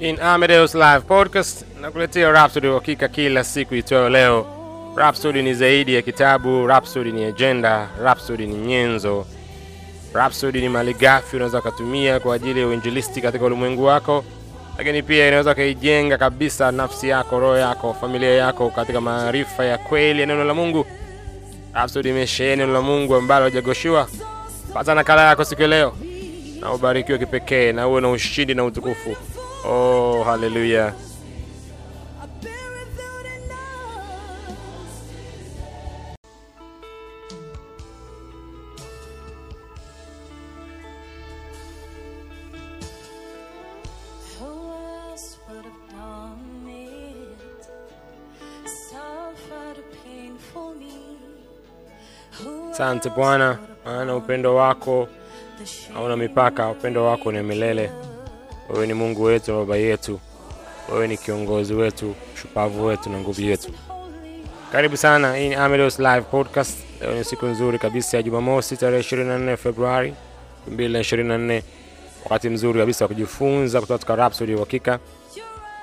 in Amadeus Live Podcast nakuletea Rhapsody uhakika kila siku itwayo leo. Rhapsody ni zaidi ya kitabu, Rhapsody ni agenda, Rhapsody ni nyenzo, Rhapsody ni malighafi unaweza ukatumia kwa ajili ya uinjilisti katika ulimwengu wako, lakini pia inaweza ukaijenga kabisa nafsi yako, roho yako, familia yako katika maarifa ya kweli ya neno la Mungu. Rhapsody imesheheni neno la Mungu ambalo hajagoshiwa. Pata nakala yako siku leo na ubarikiwe kipekee na uwe na ushindi na utukufu. Oh, hallelujah. Asante Bwana, maana upendo wako hauna mipaka, upendo wako ni milele. Wewe ni Mungu wetu na Baba yetu, wewe ni kiongozi wetu, shupavu wetu na nguvu yetu. Karibu sana, hii ni Amadeus Live Podcast. Leo ni siku nzuri kabisa ya Jumamosi tarehe 24 Februari 2024, wakati mzuri kabisa wa kujifunza kutoka katika Rhapsody ya uhakika,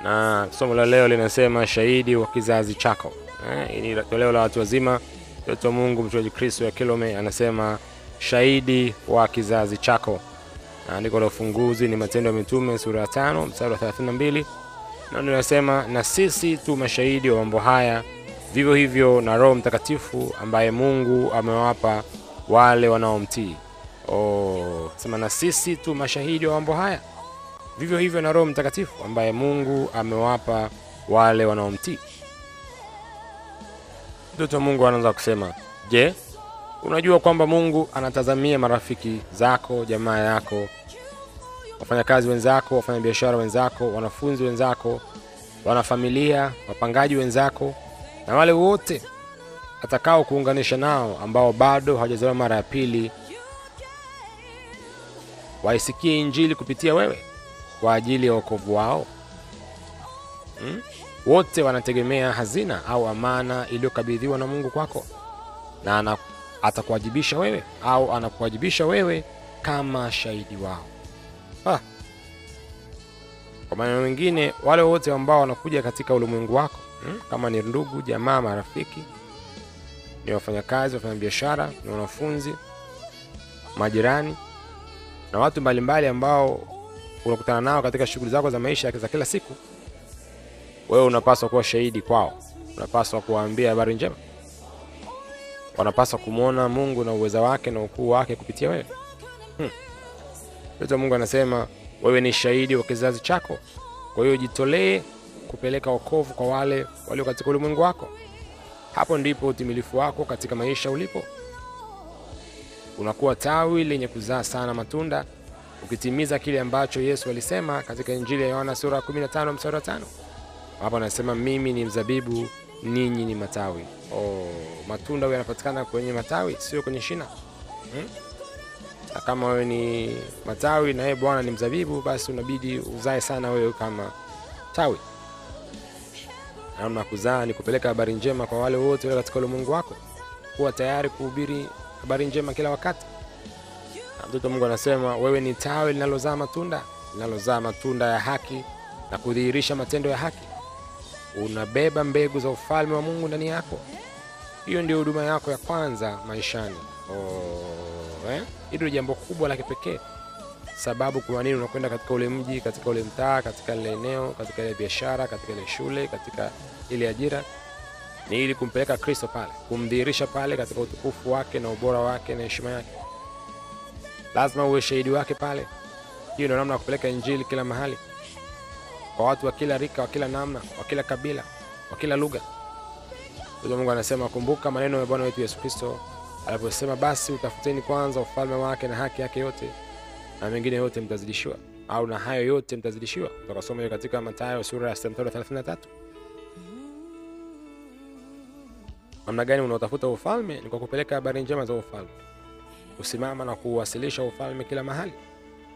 na somo la leo linasema shahidi wa kizazi chako. Eh, hii ni toleo la watu wazima. Mtoto wa Mungu mchungaji Kristo ya Kilome anasema shahidi wa kizazi chako. Andiko la ufunguzi ni Matendo ya Mitume sura ya 5 mstari wa 32 na linasema na sisi tu mashahidi wa mambo haya, vivyo hivyo na Roho Mtakatifu ambaye Mungu amewapa wale wanaomtii. Oh, sema na sisi tu mashahidi wa mambo haya, vivyo hivyo na Roho Mtakatifu ambaye Mungu amewapa wale wanaomtii. Mtoto wa Mungu anaanza kusema, je, unajua kwamba Mungu anatazamia marafiki zako, jamaa yako, wafanyakazi wenzako, wafanyabiashara wenzako, wanafunzi wenzako, wanafamilia, wapangaji wenzako na wale wote atakao kuunganisha nao ambao bado hawajazaliwa mara ya pili waisikie Injili kupitia wewe kwa ajili ya wokovu wao. Hmm? Wote wanategemea hazina au amana iliyokabidhiwa na Mungu kwako, na ana, atakuwajibisha wewe au anakuwajibisha wewe kama shahidi wao. Ha. Kwa maneno mengine, wale wote ambao wanakuja katika ulimwengu wako hmm? kama ni ndugu, jamaa, marafiki, ni wafanyakazi, wafanyabiashara, ni wanafunzi, majirani na watu mbalimbali ambao unakutana nao katika shughuli zako za maisha za kila siku, wewe unapaswa kuwa shahidi kwao, unapaswa kuwaambia habari njema, wanapaswa kumwona Mungu na uweza wake na ukuu wake kupitia wewe. Mtoto Mungu anasema wewe ni shahidi wa kizazi chako, kwa hiyo jitolee kupeleka wokovu kwa wale walio katika ulimwengu wako. Hapo ndipo utimilifu wako katika maisha ulipo. Unakuwa tawi lenye kuzaa sana matunda, ukitimiza kile ambacho Yesu alisema katika Injili ya Yohana sura ya 15 mstari wa 5. Hapo anasema mimi ni mzabibu, ninyi ni matawi. Oh, matunda yanapatikana kwenye matawi, sio kwenye shina hmm? kama wewe ni matawi na yeye Bwana ni mzabibu, basi unabidi uzae sana wewe kama tawi. Namna kuzaa ni kupeleka habari njema kwa wale wote walio katika ulimwengu wako, kuwa tayari kuhubiri habari njema kila wakati. Mtoto Mungu anasema wewe ni tawi linalozaa matunda, linalozaa matunda ya haki na kudhihirisha matendo ya haki. Unabeba mbegu za ufalme wa Mungu ndani yako. Hiyo ndio huduma yako ya kwanza maishani. Oh, eh? Hilo jambo kubwa la kipekee, sababu kwa nini unakwenda katika ule mji, katika ule mtaa, katika ile eneo, katika ile biashara, katika ile shule, katika ile ajira, ni ili kumpeleka Kristo pale, kumdhihirisha pale katika utukufu wake na ubora wake na heshima yake. Lazima uwe shahidi wake pale. Hiyo ndio namna ya kupeleka injili kila mahali, kwa watu wa kila rika, wa kila namna, wa kila kabila, wa kila lugha. Mungu anasema, kumbuka maneno ya Bwana wetu Yesu Kristo aliposema, basi utafuteni kwanza ufalme wake na haki yake yote, na mengine yote mtazidishiwa, au na hayo yote mtazidishiwa. Tukasoma hiyo katika Mathayo sura ya 33. Namna gani unaotafuta ufalme? Ni kwa kupeleka habari njema za ufalme, kusimama na kuwasilisha ufalme kila mahali.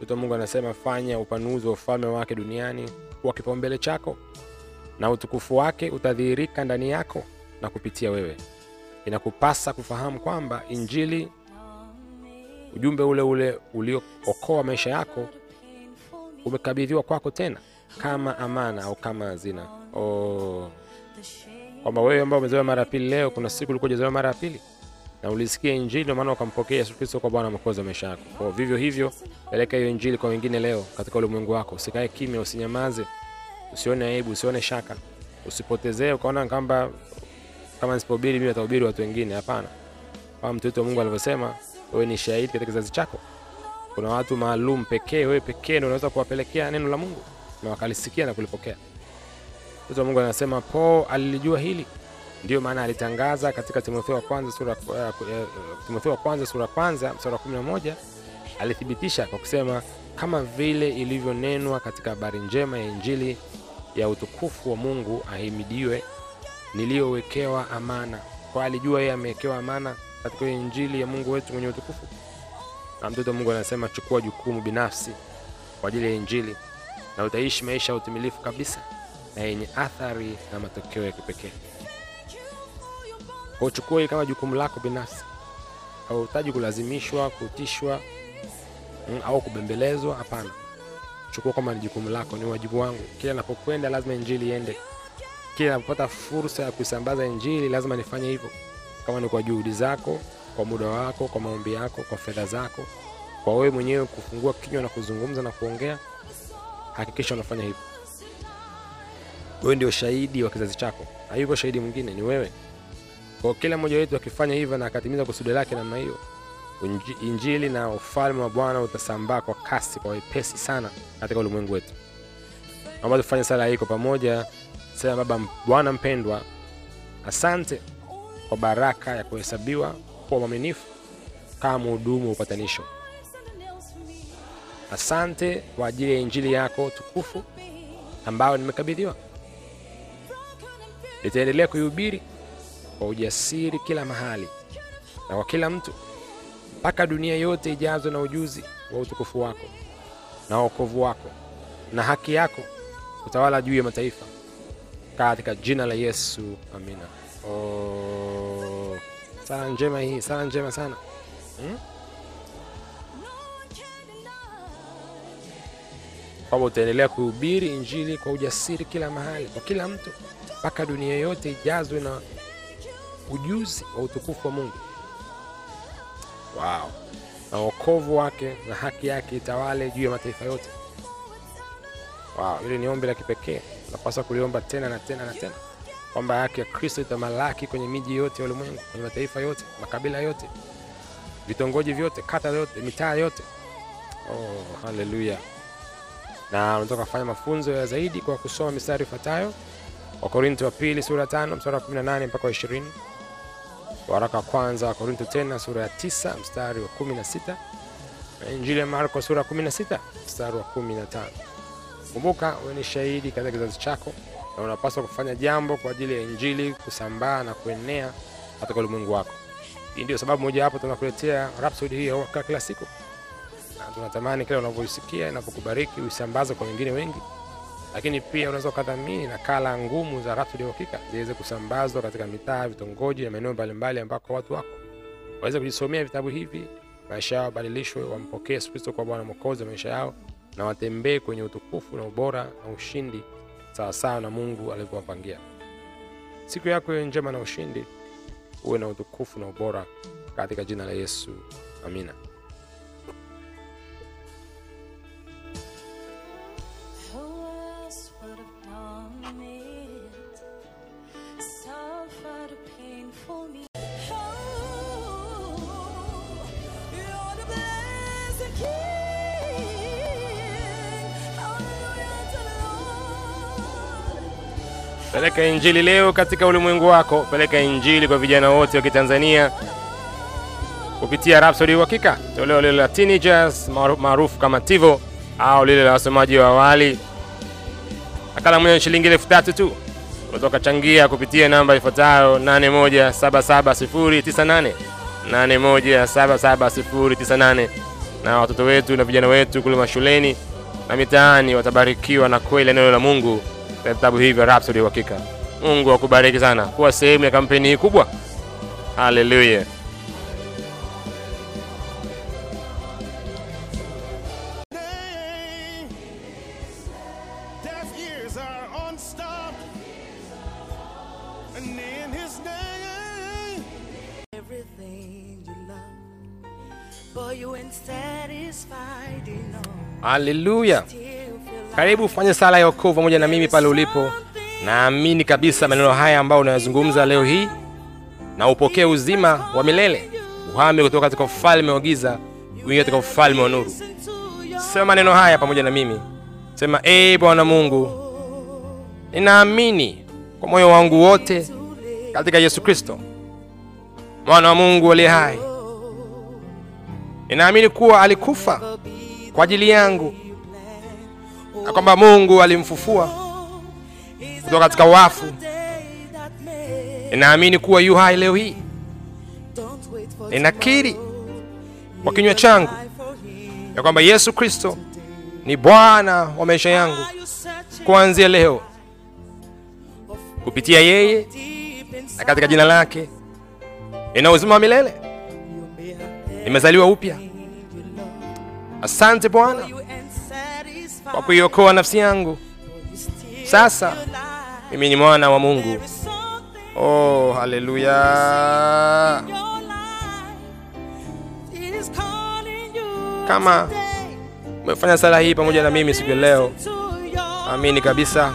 Mtoto Mungu anasema, fanya upanuzi wa ufalme wake duniani kuwa kipaumbele chako, na utukufu wake utadhihirika ndani yako na kupitia wewe. Inakupasa kufahamu kwamba Injili, ujumbe ule ule uliookoa maisha yako, umekabidhiwa kwako tena kama amana au kama hazina. Oh, kwamba wewe ambao umezaliwa mara ya pili leo, kuna siku ulikuwa hujazaliwa mara ya pili na ulisikia Injili, ndio maana ukampokea Yesu Kristo kwa Bwana Mwokozi wa maisha yako. Kwa vivyo hivyo, peleka hiyo Injili kwa wengine leo katika ulimwengu wako. Usikae kimya, usinyamaze, usione aibu, usione shaka, usipotezee ukaona kwamba kama nisipohubiri mimi atahubiri watu wengine. Hapana, kama mtoto wa Mungu alivyosema, wewe ni shahidi katika kizazi chako. Kuna watu maalum pekee, wewe pekee ndio unaweza kuwapelekea neno la Mungu na wakalisikia na kulipokea. Mtoto wa Mungu anasema Paul alilijua hili, ndio maana alitangaza katika Timotheo wa kwanza sura uh, Timotheo wa kwanza sura wa 11 alithibitisha kwa kusema kama vile ilivyonenwa katika habari njema ya Injili ya utukufu wa Mungu ahimidiwe niliyowekewa amana. Kwa alijua yeye amewekewa amana katika Injili ya Mungu wetu mwenye utukufu. Na mtoto Mungu anasema chukua jukumu binafsi kwa ajili ya Injili na utaishi maisha ya utimilifu kabisa na yenye athari na matokeo ya kipekee. Kwa uchukue kama jukumu lako binafsi. Hauhitaji kulazimishwa, kutishwa mm, au kubembelezwa. Hapana, chukua kama ni jukumu lako, ni wajibu wangu. Kila napokwenda lazima injili iende. Kila napopata fursa ya kuisambaza injili lazima nifanye hivyo, kama ni kwa juhudi zako, kwa muda wako, kwa maombi yako, kwa fedha zako, kwa wewe mwenyewe kufungua kinywa na kuzungumza na kuongea, hakikisha unafanya hivyo. Wewe ndio shahidi wa kizazi chako, hayuko shahidi mwingine, ni wewe. Kwa kila mmoja wetu akifanya hivyo na akatimiza kusudi lake namna hiyo, injili na ufalme wa Bwana utasambaa kwa kasi, kwa wepesi sana katika ulimwengu wetu. Naomba tufanye sala hii kwa pamoja. Sema: Baba Bwana mpendwa, asante kwa baraka ya kuhesabiwa kuwa mwaminifu kama mhudumu wa upatanisho. Asante kwa ajili ya injili yako tukufu ambayo nimekabidhiwa. Nitaendelea kuihubiri kwa ujasiri kila mahali na kwa kila mtu mpaka dunia yote ijazwe na ujuzi wa utukufu wako na wokovu wako na haki yako utawala juu ya mataifa katika jina la Yesu, amina. Oh, sala njema hii, sala njema sana hmm? utaendelea kuhubiri injili kwa ujasiri kila mahali kwa kila mtu mpaka dunia yote ijazwe na ujuzi wa utukufu wa Mungu. Wow. Na wokovu wake na haki yake itawale juu ya mataifa yote. Wow, hili ni ombi la kipekee. Unapaswa kuliomba tena na tena na tena, kwamba haki ya Kristo itamalaki kwenye miji yote ya ulimwengu, kwenye mataifa yote, makabila yote, vitongoji vyote, kata yote, mitaa yote. Oh! Na unataka kufanya mafunzo ya zaidi kwa kusoma mistari ifuatayo: Wakorinto wa pili sura ya tano mstari wa 18 mpaka wa 20, waraka wa kwanza wa Korinto tena sura ya 9 mstari wa 16, na Injili ya Marko sura ya 16 mstari wa 15. Kumbuka wewe ni shahidi katika kizazi chako na unapaswa kufanya jambo kwa ajili ya injili kusambaa na kuenea katika ulimwengu wako. Hii ndio sababu moja hapo tunakuletea Rhapsody hii kwa kila siku, na tunatamani kila unavyoisikia inapokubariki uisambaze kwa wengine wengi, lakini pia unaweza ukadhamini nakala ngumu za ratu ya ziweze kusambazwa katika mitaa, vitongoji na maeneo mbalimbali ambako watu wako waweze kujisomea vitabu hivi, maisha yao wabadilishwe, wampokee Yesu Kristo kwa Bwana Mwokozi wa maisha yao na watembee kwenye utukufu na ubora na ushindi sawasawa na Mungu alivyowapangia. Siku yako iwe njema na ushindi, uwe na utukufu na ubora katika jina la Yesu, amina. Peleka injili leo katika ulimwengu wako. Peleka injili kwa vijana wote wa Kitanzania kupitia Rhapsody Uhakika, toleo lile la teenagers maarufu kama TIVO au lile la wasomaji wa awali. Nakala moja shilingi elfu tatu tu. Kutoka changia kupitia namba ifuatayo 81779098 81779098, na watoto wetu na vijana wetu kule mashuleni na mitaani watabarikiwa na kweli neno la Mungu vitabu hivi vya Rhapsody ya Uhakika. Mungu akubariki sana kuwa sehemu ya kampeni hii kubwa. Haleluya! Haleluya! Karibu ufanye sala ya wokovu pamoja na mimi pale ulipo. Naamini kabisa maneno haya ambayo unayozungumza leo hii na upokee uzima wa milele. Uhame kutoka katika ufalme wa giza uingie katika ufalme wa nuru. Sema maneno haya pamoja na mimi. Sema ee bwana mungu ninaamini kwa moyo wangu wote katika yesu kristo mwana wa mungu aliye hai. Ninaamini kuwa alikufa kwa ajili yangu na kwamba mungu alimfufua kutoka katika wafu. Ninaamini kuwa yu hai leo hii. Ninakiri kwa kinywa changu ya kwamba yesu kristo ni bwana wa maisha yangu kuanzia leo kupitia yeye na katika jina lake. Nina uzima wa milele. Nimezaliwa upya. Asante bwana kwa kuiokoa nafsi yangu? Sasa mimi ni mwana wa mungu. Oh haleluya. Kama umefanya sala hii pamoja na mimi siku ya leo amini kabisa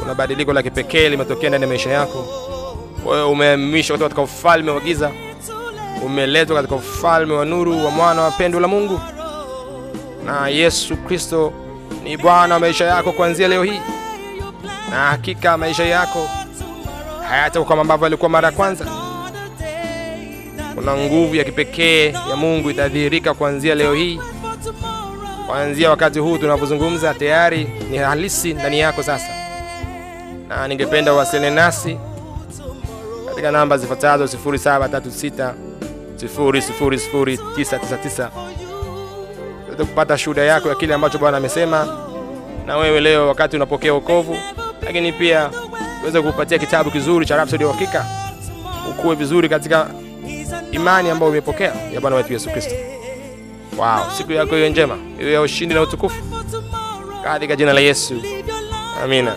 kuna badiliko la kipekee limetokea ndani ya maisha yako. Wewe umehamishwa kutoka katika ufalme wa giza umeletwa katika ufalme wa nuru wa mwana wa pendo la mungu. Na yesu kristo ni bwana wa maisha yako kuanzia leo hii. Na hakika maisha yako hayatakuwa kama ambavyo alikuwa mara ya kwanza. Kuna nguvu ya kipekee ya mungu itadhihirika kuanzia leo hii. Kuanzia wakati huu tunavyozungumza tayari ni halisi ndani yako sasa. Na ningependa uwasiliane nasi katika namba zifuatazo 0736 000999 tuweze kupata shuhuda yako ya kile ambacho bwana amesema. Na wewe leo wakati unapokea wokovu lakini pia uweze kupatia kitabu kizuri cha Rhapsody ya uhakika. Ukuwe vizuri katika imani ambayo umepokea ya bwana wetu yesu kristo. Wow siku yako iwe njema iwe ya ushindi na utukufu. Katika jina la yesu. Amina